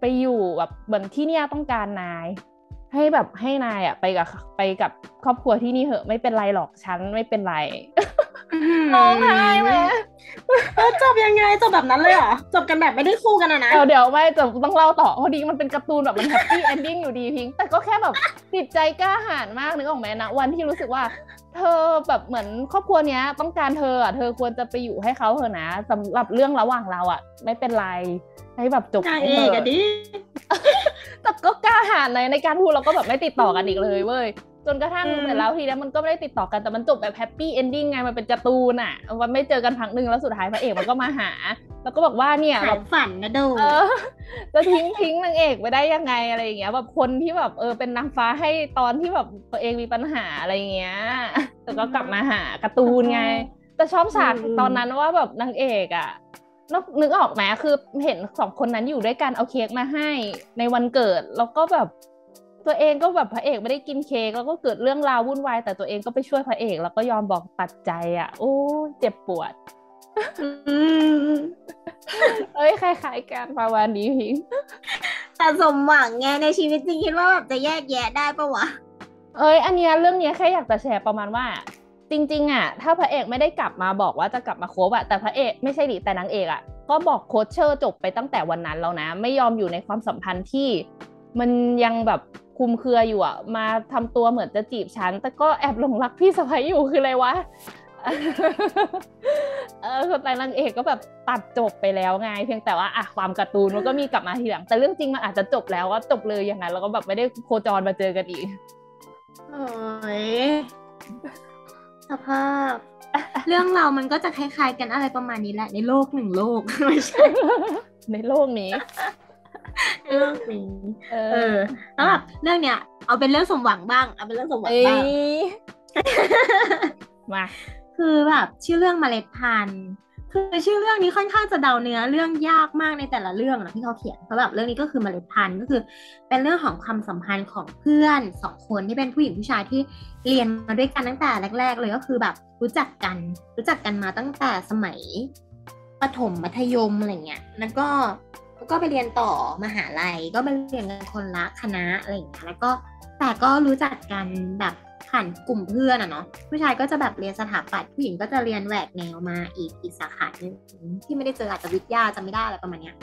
ไปอยู่แบบเหมือนที่เนี่ยต้องการนาย ให้แบบให้นายอะไปกับไปกับครอบครัวที่นี่เหอะ ไม่เป็นไรหรอกฉันไม่เป็นไร ร้องไห้ไหมจบยังไงจบแบบนั้นเลยเหรอจบกันแบบไม่ได้คู่กันนะเดี๋ยวเดี๋ยวไม่จบต้องเล่าต่อพอดีมันเป็นการ์ตูนแบบมัน happy ending อยู่ดีพิงแต่ก็แค่แบบจิตใจกล้าหาญมากนึกออกไหมนะวันที่รู้สึกว่า เธอแบบเหมือนครอบครัวเนี้ย ต้องการเธออะเธอควรจะไปอยู่ให้เขาเถอะนะสำหรับเรื่องระหว่างเราอะ ไม่เป็นไรให้แบบจบเองอะดิแต่ก็กล้าหาญในในการพูดเราก็แบบไม่ติดต่อกันอีกเลยเว้ย จนกระทั่งเสร็จแล้วทีนี้มันก็ไม่ได้ติดต่อกันแต่มันจบแบบ happy ending ไงมันเป็นการ์ตูนอะมันไม่เจอกันพักหนึ่งแล้วสุดท้ายพระเอกมันก็มาหา แล้วก็บอกว่าเนี่ยแบบฝันนะดูจะทิ้งทิ้งนางเอกไปได้ยังไงอะไรอย่างเงี้ยแบบคนที่แบบเออเป็นนางฟ้าให้ตอนที่แบบตัวเองมีปัญหาอะไรอย่างเงี้ยแต่ก็กลับมาหาการ์ตูนไง แต่ชอบฉากตอนนั้นว่าแบบนางเอกอะนึกออกไหมคือเห็นสองคนนั้นอยู่ด้วยกันเอาเค้กมาให้ในวันเกิดแล้วก็แบบ ตัวเองก็แบบพระเอกไม่ได้กินเค้กแล้วก็เกิดเรื่องราววุ่นวายแต่ตัวเองก็ไปช่วยพระเอก แล้วก็ยอมบอกตัดใจอะ โอ้เจ็บปวดเอ้ยคล้ายๆกันประมาณนี้พิงแต่สมหวังไงในชีวิตจริงคิดว่าแบบจะแยกแยะได้ปะวะ เอ้ย อันเนี้ยเรื่องเนี้ยแค่อยากจะแชร์ประมาณว่า จริง ๆ อะ ถ้าพระเอกไม่ได้กลับมาบอกว่าจะกลับมาคบอะแต่พระเอกไม่ใช่ดิแต่นางเอกอะก็บอกโคชเชอร์จบไปตั้งแต่วันนั้นแล้วนะ ไม่ยอมอยู่ในความสัมพันธ์ที่มันยังแบบ คุมเครืออยู่อะมาทำตัวเหมือนจะจีบฉัน แต่ก็แอบหลงรักพี่สะพ้ายอยู่คืออะไรวะเออแต่นางเอกก็แบบตัดจบไปแล้วไง เพียงแต่ว่าอะความการ์ตูนมันก็มีกลับมาทีหลัง แต่เรื่องจริงมันอาจจะจบแล้วว่าจบเลยอย่างนั้นแล้วก็แบบไม่ได้โคจรมาเจอกันอีกโอ้ยสภาพ เรื่องเรามันก็จะคล้ายๆกันอะไรประมาณนี้แหละในโลกหนึ่งโลกไม่ใช่ในโลกนี้ โลกนี้เออแล้วแบบเรื่องเนี้ยเอาเป็นเรื่องสมหวังบ้าง เอาเป็นเรื่องสมหวังบ้างมาคือแบบชื่อเรื่องเมล็ดพันธุ์คือชื่อเรื่องนี้ค่อนข้างจะเดาเนื้อเรื่องยากมากในแต่ละเรื่องนะที่เขาเขียนเพราะแบบเรื่องนี้ก็คือเมล็ดพันธุ์ก็คือ เป็นเรื่องของความสัมพันธ์ของเพื่อนสองคนที่เป็นผู้หญิงผู้ชายที่เรียนมาด้วยกันตั้งแต่แรก ๆ เลยก็คือแบบรู้จักกัน รู้จักกันมาตั้งแต่สมัยประถมมัธยมอะไรเงี้ยแล้วก็ ก็ไปเรียนต่อมหาลัย ก็ไปเรียนกันคนละคณะอะไรอย่างเงี้ยแล้วก็แต่ก็รู้จักกันแบบผ่านกลุ่มเพื่อนอะเนาะผู้ชายก็จะแบบเรียนสถาปัตย์ผู้หญิงก็จะเรียนแหวกแนวมาอีกอีกสาขาหนึ่งที่ไม่ได้เจออาจจะวิทยาจะไม่ได้อะไรประมาณเนี้ย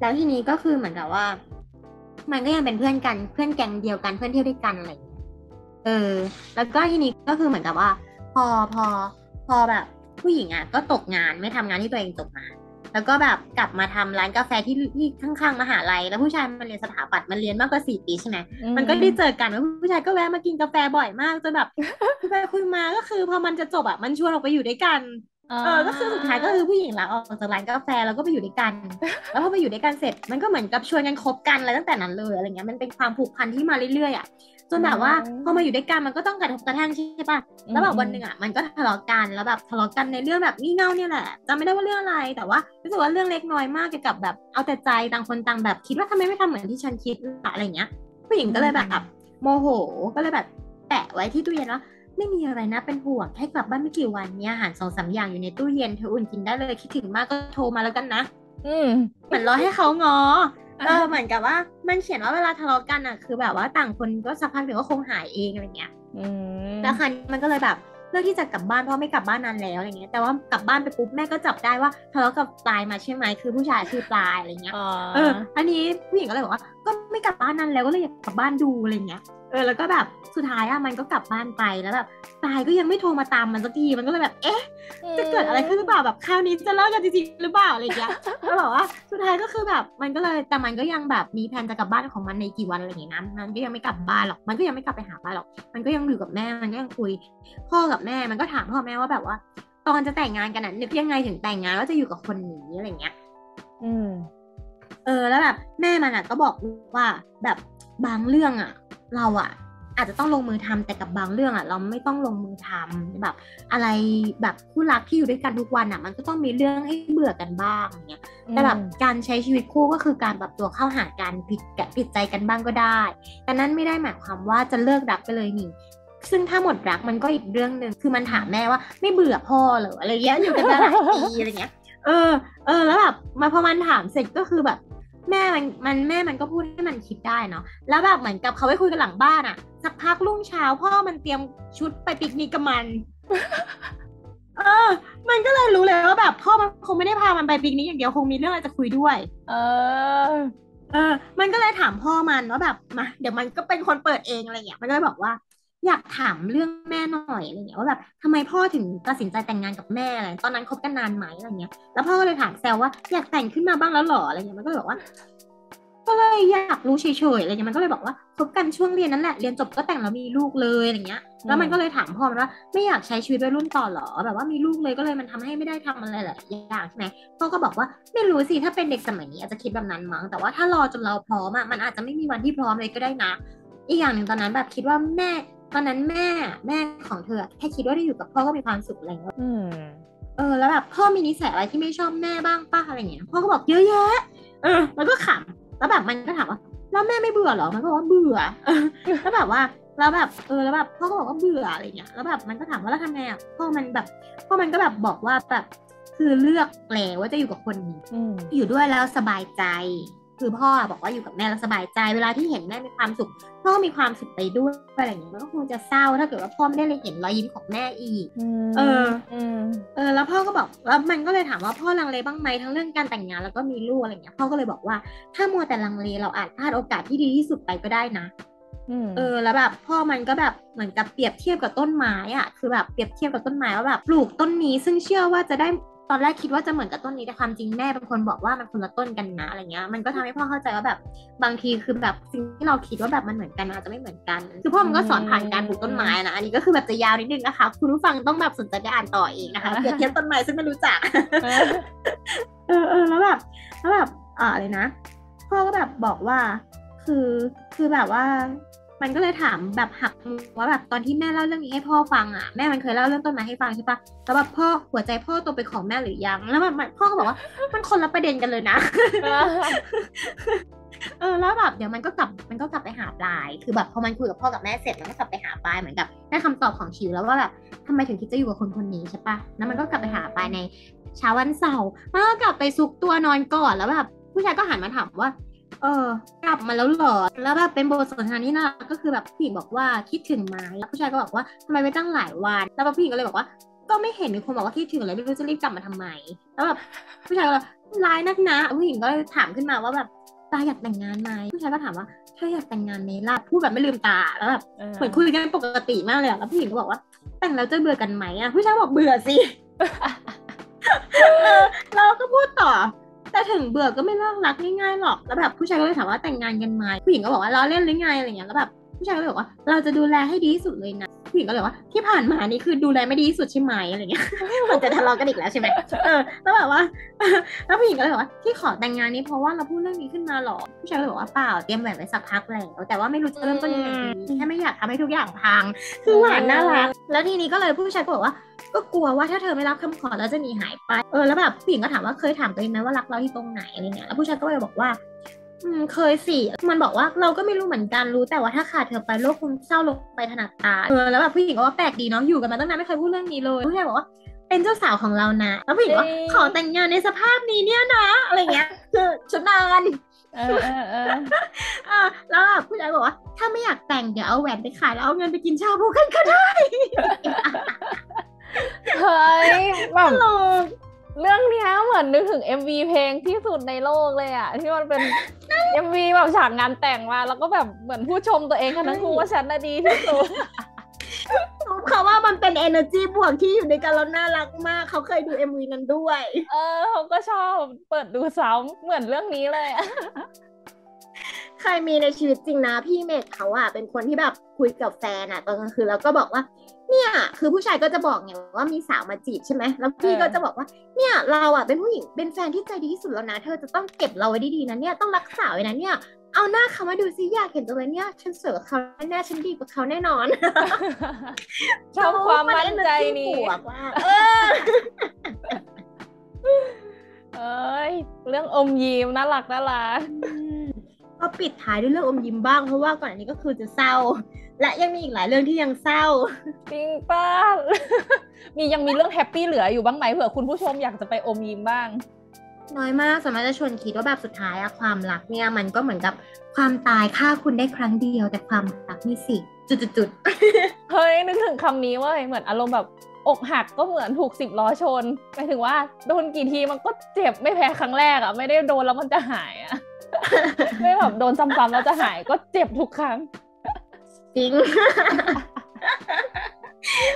แล้วทีนี้ก็คือเหมือนกับว่า มันก็ยังเป็นเพื่อนกันเพื่อนแก๊งเดียวกันเพื่อนเที่ยวด้วยกันอะไรเออ แล้วก็ทีนี้ก็คือเหมือนกับว่า พอพอพอแบบผู้หญิงอะก็ตกงานไม่ทำงานที่ตัวเองจบมาน แล้วก็แบบกลับมาทำร้านกาแฟที่ที่ข้างๆมหาลัย แล้วผู้ชายมันเรียนสถาปัตย์มันเรียนมากกว่าสี่ปีใช่ไหมมันก็ได้เจอกันแล้วผู้ชายก็แวะมากินกาแฟบ่อยมากจนแบบคุยไปคุยมาก็คือพอมันจะจบอะมันชวนออกไปอยู่ด้วยกันเออ ก็คือสุดท้ายก็คือผู้หญิงลาออกจากร้านกาแฟแล้วก็ไปอยู่ด้วยกัน แล้วพอไปอยู่ด้วยกันเสร็จ มันก็เหมือนกับชวนกันคบกันอะไรตั้งแต่นั้นเลยอะไรเงี้ย มันเป็นความผูกพันที่มาเรื่อยๆอะ จนแบบว่าพอมาอยู่ด้วยกันมันก็ต้องกระทบกระทั่งใช่ปะแล้วแบบวันหนึ่งอะมันก็ทะเลาะกันแล้วแบบทะเลาะกันในเรื่องแบบงี่เง่าเนี่ยแหละจำไม่ได้ว่าเรื่องอะไร แต่ว่ารู้สึกว่าเรื่องเล็กน้อยมากเกี่ยวกับแบบเอาแต่ใจต่างคนต่างแบบคิดว่าทำไมไม่ทำเหมือนที่ฉันคิดอะไรเงี้ย ผู้หญิงก็เลยแบบโมโหก็เลยแบบแปะไว้ที่ตู้เย็นว่าไม่มีอะไรนะเป็นห่วงแค่กลับบ้านไม่กี่วันเนี้ยอาหารสองสาอย่างอยู่ในตู้เย็นเธออุ่นกินได้เลยคิดถึงมากก็โทรมาแล้วกันนะ อืมเหมือนรอให้เขางอ เออเหมือนกับว่า มันเขียนว่าเวลาทะเลาะกันอะ คือแบบว่าต่างคนก็สักพักเดี๋ยวก็คงหายเองอะไรเงี้ยแล้วคันมันก็เลยแบบเลือกที่จะกลับบ้านเพราะไม่กลับบ้านนานแล้วอะไรเงี้ยแต่ว่ากลับบ้านไปปุ๊บแม่ก็จับได้ว่าทะเลาะกับปลายมาใช่ไหมคือผู้ชายคือปลายอะไรเงี้ยเอออันนี้ผู้หญิงก็เลยบอกว่าก็ไม่กลับบ้านนานแล้วก็เลยอยากกลับบ้านดูอะไรเงี้ย เออแล้วก็แบบสุดท้ายอะมันก็กลับบ้านไปแล้วแบบตายก็ยังไม่โทรมาตามมันสักทีมันก็เลยแบบเอ๊ะจะเกิดอะไรขึ้นหรือเปล่าแบบคราวนี้จะเลิกกันจริงๆหรือเปล่าอะไรอย่างเงี้ยก็บอกว่าสุดท้ายก็คือแบบมันก็เลยแต่มันก็ยังแบบมีแผนจะกลับบ้านของมันในกี่วันอะไรอย่างเงี้ยนะมันก็ยังไม่กลับบ้านหรอกมันก็ยังไม่กลับไปหาบ้านหรอก มันก็ยังอยู่กับแม่มันก็ยังคุย พ่อกับแม่มันก็ถามพ่อแม่ว่าแบบว่า ตอนจะแต่งงานกันน่ะนึกยังไงถึงแต่งงานแล้วจะอยู่กับคนนี้อะไรเงี้ย อืม เออแล้วแบบแม่มันอะก็บอกว่าแบบบางเรื่องอะ เราอะอาจจะต้องลงมือทำแต่กับบางเรื่องอะเราไม่ต้องลงมือทำแบบ อะไรแบบคู่รักที่อยู่ด้วยกันทุกวันอะมันก็ต้องมีเรื่องให้เบื่อกันบ้างเงี้ยแต่แบบการใช้ชีวิตคู่ก็คือการปรับตัวเข้าหากันผิดกับผิดใจกันบ้างก็ได้ แต่นั้นไม่ได้หมายความว่าจะเลิกรักไปเลยนี่ซึ่งถ้าหมดรักมันก็อีกเรื่องหนึ่งคือมันถามแม่ว่าไม่เบื่อพ่อเหรออะไรเงี้ยอยู่กันมาหลายปีอะไรเงี้ยเออเออแล้วแบบมาพอมันถามเสร็จก็คือแบบ แม่มันมันแม่มันก็พูดให้มันคิดได้เนาะแล้วแบบเหมือนกับเขาไปคุยกันหลังบ้านอะสักพักรุ่งเช้าพ่อมันเตรียมชุดไปปิกนิกกับมัน เออ มันก็เลยรู้เลยว่าแบบพ่อมันคงไม่ได้พามันไปปิกนิกอย่างเดียวคงมีเรื่องอะไรจะคุยด้วย เออ เออ มันก็เลยถามพ่อมันว่าแบบมาเดี๋ยวมันก็เป็นคนเปิดเองอะไรอย่างเงี้ยมันก็เลยบอกว่า อยากถามเรื่องแม่หน่อยอะไรเงี้ยว่าแบบทำไมพ่อถึงตัดสินใจแต่งงานกับแม่อะไรตอนนั้นคบกันนานไหมอะไรเงี้ยแล้วพ่อก็เลยถามแซวว่าอยากแต่งขึ้นมาบ้างแล้วหรออะไรเงี้ยมันก็เลยบอกว่า ก็เลยอยากรู้เฉยๆอะไรเงี้ยมันก็เลยบอกว่าคบกันช่วงเรียนนั่นแหละเรียนจบก็แต่งแล้วมีลูกเลยอะไรเงี้ย แล้วมันก็เลยถามพ่อมันว่าไม่อยากใช้ชีวิตวัยรุ่นต่อหรอแบบว่ามีลูกเลยก็เลยมันทำให้ไม่ได้ทำอะไรหลายอย่างใช่ไหมพ่อก็บอกว่าไม่รู้สิถ้าเป็นเด็กสมัยนี้อาจจะคิดแบบนั้นมั้งแต่ว่าถ้ารอจนเราพร้อมอะมันอาจจะไม่มีวันที่พร้อมเลยก็ได้นะอีกอย่างหนึ่งตอนนั้นแบบคิดว่าแม่ ตอนนั้นแม่แม่ของเธอแค่คิดว่าได้อยู่กับพ่อก็มีความสุขอะไรเงี้ยเออแล้วแบบพ่อมีนิสัยอะไรที่ไม่ชอบแม่บ้างป้าอะไรเงี้ยพ่อก็บอกเยอะแยะเออแล้วก็ขำแล้วแบบมันก็ถามว่าแล้วแม่ไม่เบื่อหรอมันก็บอกว่าเบื่อแล้วแบบว่าแล้วแบบเออแล้วแบบพ่อก็บอกว่าเบื่ออะไรเงี้ยแล้วแบบมันก็ถามว่าแล้วทำไงอะพ่อมันแบบพ่อมันก็แบบบอกว่าแบบคือเลือกแล้วว่าจะอยู่กับคนนี้อืมอยู่ด้วยแล้วสบายใจ คือพ่อบอกว่าอยู่กับแม่แล้วสบายใจ เวลาที่เห็นแม่มีความสุขพ่อก็มีความสุขไปด้วยอะไรอย่างเงี้ยมันก็คงจะเศร้าถ้าเกิดว่าพ่อไม่ได้เลยเห็นรอยยิ้มของแม่อีก เอออืมเออ แล้วพ่อก็บอกแล้วมันก็เลยถามว่าพ่อลังเลบ้างไหมทั้งเรื่องการแต่งงานแล้วก็มีลูกอะไรเงี้ยพ่อก็เลยบอกว่าถ้ามัวแต่ลังเลเราอาจพลาดโอกาสที่ดีที่สุดไปก็ได้นะอืมเออแล้วแบบพ่อมันก็แบบเหมือนกับเปรียบเทียบกับต้นไม้อะคือแบบเปรียบเทียบกับต้นไม้ว่าแบบปลูกต้นนี้ซึ่งเชื่อว่าจะได้ต อนแรกคิดว่าจะเหมือนกับต้นนี้แต่ความจริงแม่เป็นคนบอกว่ามันคนละต้นกันนะอะไรเงี้ยมันก็ทำให้พ่อเข้าใจว่าแบบบางทีคือแบบสิ่งที่เราคิดว่าแบบมันเหมือนกันนอาจจะไม่เหมือนกันคือพ่อมันก็สอนผ่านการปลูกต้นไม้นะอันนี้ก็คือแบบจะยาวนิดนึงนะคะคุณผู้ฟังต้องแบบสนใจได้อ่านต่อเองนะคะเปรียบเทียบต้นไม้ซึ่งไม่รู้จักเออเออเออแล้วแบบแล้วแบบอ่าเลยนะ พ่อก็แบบบอกว่าคือคือแบบว่า มันก็เลยถามแบบหักว่าแบบตอนที่แม่เล่าเรื่องนี้ให้พ่อฟังอะแม่มันเคยเล่าเรื่องต้นไม้ให้ฟังใช่ปะแล้วแบบพ่อหัวใจพ่อตกเป็นของแม่หรือยัง แล้วแบบพ่อก็บอกว่ามันคนละประเด็นกันเลยนะเออแล้วแบบเดี๋ยวมันก็กลับมันก็กลับไปหาปลาย คือแบบพอมันคุยกับพ่อกับแม่เสร็จมันก็กลับไปหาปลายเหมือนกับได้คำตอบของชิวแล้วว่าแบบทำไมถึงคิดจะอยู่กับคนคนนี้ใช่ปะแล้วมันก็กลับไปหาปลายในเช้าวันเสาร์มันก็กลับไปซุกตัวนอนก่อนแล้วแบบผู้ชายก็หันมาถามว่า เออกลับมาแล้วเหรอ แล้วแบบเป็นบทสนทนาที่น่ารักก็คือแบบผู้หญิงบอกว่าคิดถึงไหมแล้วผู้ชายก็บอกว่าทำไมไม่ตั้งหลายวันแล้วแบบผู้หญิงก็เลยบอกว่า ก็ไม่เห็นมีคนบอกว่าคิดถึงเลยไม่รู้จะรีบกลับมาทำไมแล้วแบบผู้ชายก็เลยร้ายนักนะผู้หญิงก็เลยถามขึ้นมาว่าแบบตาอยากแต่งงานไหมผู้ชายก็ถามว่าเธออยากแต่งงานไหมล่ะพูดแบบไม่ลืมตาแล้วแบบเหมือนคุยกันปกติมากเลยอะแล้วผู้หญิงก็บอกว่า แต่งแล้วจะเบื่อกันไหมอะผู้ชายบอกเบื่อสิเออเราก็พูดต่อแต่ ถึงเบื่อก็ไม่เลิกรักง่ายๆหรอก แล้วแบบผู้ชายก็เลยถามว่าแต่งงานกันไหมผู้หญิงก็บอกว่าเราเล่นหรือไงอะไรเงี้ย แล้วแบบผู้ชายก็เลยบอกว่าเราจะดูแลให้ดีที่สุดเลยนะ ผู้หญิงก็เลยบอกว่าที่ผ่านมานี่คือดูแลไม่ดีที่สุดใช่ไหมอะไรเงี้ยมันจะทะเลาะกันอีกแล้วใช่ไหมเออแล้วแบบว่าแล้วผู้หญิงก็เลยบอกว่าที่ขอแต่งงานนี้เพราะว่าเราพูดเรื่องนี้ขึ้นมาหรอผู้ชายก็เลยบอกว่าเปล่าเตรียมแหวนไว้สักพักแล้วแต่ว่าไม่รู้จะเริ่มต้นยังไงดีแค่ไม่อยากทำให้ทุกอย่างพัง คือหวานน่ารักแล้วทีนี้ก็เลยผู้ชายก็บอกว่าก็กลัวว่าถ้าเธอไม่รับคำขอแล้วจะหนีหายไป เออแล้วแบบผู้หญิงก็ถามว่าเคยถามตัวเองไหมว่ารักเราที่ตรงไหนอะไรเงี้ยแล้วผู้ชายก็เลยบอกว่า อืมเคยสิมันบอกว่าเราก็ไม่รู้เหมือนกันรู้แต่ว่าถ้าขาดเธอไปโลกคงเศร้าลงไปถนัดตาเออแล้วแบบผู้หญิงก็ว่าแปลกดีเนาะอยู่กันมาตั้งนานไม่เคยพูดเรื่องนี้เลยผู้ชายบอกว่าเป็นเจ้าสาวของเรานะแล้วผู้หญิงว่าขอแต่งงานในสภาพนี้เนี่ยนะอะไรเงี้ยคือชุดนอนเออเออเออแล้วแบบผู้ชายบอกว่าถ้าไม่อยากแต่งเดี๋ยวเอาแหวนไปขายแล้วเอาเงินไปกินชาบูกันก็ได้เฮ้ยแบบ เรื่องเนี้ยเหมือนนึกถึง MV เพลงที่สุดในโลกเลยอะที่มันเป็น MV แบบฉากงานแต่งมา แล้วก็แบบเหมือนผู้ชมตัวเองกันทั้งคู่ว่าฉันน่ะดีที่สุดเขาว่ามันเป็น energy บวกที่อยู่ในกันแล้วน่ารักมากเขาเคยดู MV นั้นด้วย เออเขาก็ชอบเปิดดูซ้ำเหมือนเรื่องนี้เลยอะใครมีในชีวิตจริงนะพี่เมกเขาอะเป็นคนที่แบบคุยกับแฟนอะตอนกลางคืนแล้วก็บอกว่า เนี่ย คือผู้ชายก็จะบอกไงว่ามีสาวมาจีบใช่ไหมแล้วพี่ก็จะบอกว่า เนี่ยเราอะเป็นผู้หญิงเป็นแฟนที่ใจดีที่สุดแล้วนะ เธอจะต้องเก็บเราไว้ดีๆนะเนี่ยต้องรักษาไว้นะเนี่ยเอาหน้าเขามาดูซิอยากเห็นตัวเลยเนี่ยฉันสวยกว่าเขาแน่ๆฉันดีกว่าเขาแน่นอนชอบความมั่นใจมันี่ energy บวกมากเออเอ้ยเรื่องอมยิ้มน่ารักน่ารักก็ปิดท้ายด้วยเรื่องอมยิ้มบ้างเพราะว่าก่อนอันนี้ก็คือจะเศร้า และยังมีอีกหลายเรื่องที่ยังเศร้าจริงป้ามียังมีเรื่องแฮปปี้เหลืออยู่บ้างไหมเผื่อคุณผู้ชมอยากจะไปอมยิ้มบ้าง น้อยมากสามารถจะชวนคิดว่าแบบสุดท้ายอะความรักเนี่ยมันก็เหมือนกับความตายฆ่าคุณได้ครั้งเดียวแต่ความรักนี่สิจุดๆเฮ้ยนึกถึงคำนี้เว่าเหมือนอารมณ์แบบอกหักก็เหมือนถูกสิบล้อชนหมายถึงว่าโดนกี่ทีมันก็เจ็บไม่แพ้ครั้งแรกอะไม่ได้โดนแล้วมันจะหายอะไม่แบบโดนซ้ำๆแล้วจะหายก็เจ็บทุกครั้งๆ จริง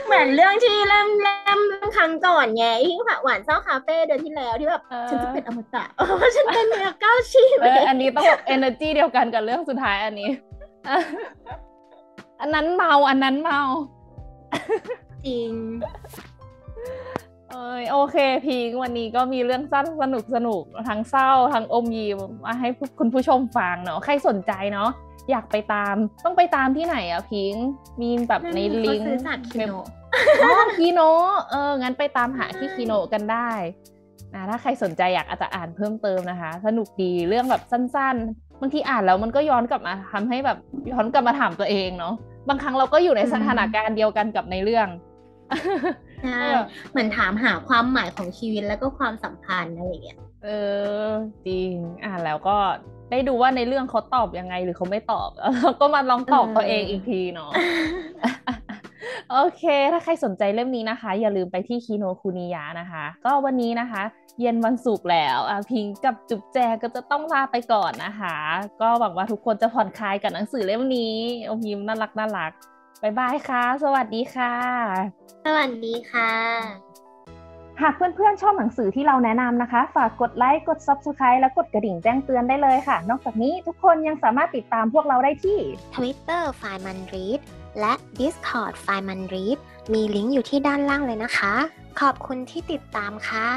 เหมือนเรื่องที่เริ่มเริ่มเรื่องครั้งก่อนไงที่แบบหวานเศร้าคาเฟ่เดือนที่แล้วที่แบบเออฉันจะเป็นอมตะเพราะว่าฉันเป็นเนื้อก้าวชีพเอออันนี้ต้องแบบ energy เดียวกันกับเรื่องสุดท้ายอันนี้ อันนั้นเมาอันนั้นเมา จริงเอยโอเคพิงค์วันนี้ก็มีเรื่องสั้นสนุกสนุกทั้งเศร้าทั้งอมยิ้มมาให้คุณผู้ชมฟังเนาะใครสนใจเนาะ อยากไปตาม ต้องไปตามที่ไหนอะพิงค์มีแบบในลิงก์เขาซื้อจากคิโนอ๋อคีโนเอองั้นไปตามหาที่คีโนกันได้นะถ้าใครสนใจอยากอาจจะอ่านเพิ่มเติมนะคะ สนุกดีเรื่องแบบสั้นๆบางทีอ่านแล้วมันก็ย้อนกลับมาทำให้แบบย้อนกลับมาถามตัวเองเนาะบางครั้งเราก็อยู่ในสถานการณ์เดียวกันกับในเรื่องใช่เหมือนถามหาความหมายของชีวิตแล้วก็ความสัมพันธ์อะไรอย่างเงี้ยเออจริงอ่านแล้วก็ ได้ดูว่าในเรื่องเขาตอบยังไงหรือเขาไม่ตอบแล้วก็มาลองตอบตัวเองอีกทีเนาะโอเค ถ้าใครสนใจเล่มนี้นะคะ อย่าลืมไปที่คีโนคุนิยะนะคะ ก็วันนี้นะคะ เย็นวันศุกร์แล้วอะพิงกับจุ๊บแจก็จะต้องลาไปก่อนนะคะ ก็หวังว่าทุกคนจะผ่อนคลายกับหนังสือเล่มนี้โอพิมน่ารักน่ารักบายบายค่ะ สวัสดีค่ะ สวัสดีค่ะ หากเพื่อนๆชอบหนังสือที่เราแนะนำนะคะ ฝากกดไลค์ กด Subscribe และกดกระดิ่งแจ้งเตือนได้เลยค่ะ นอกจากนี้ทุกคนยังสามารถติดตามพวกเราได้ที่ Twitter f i n e m a n r e a d และ Discord f i n e m a n r e a d มีลิงก์อยู่ที่ด้านล่างเลยนะคะ ขอบคุณที่ติดตามค่ะ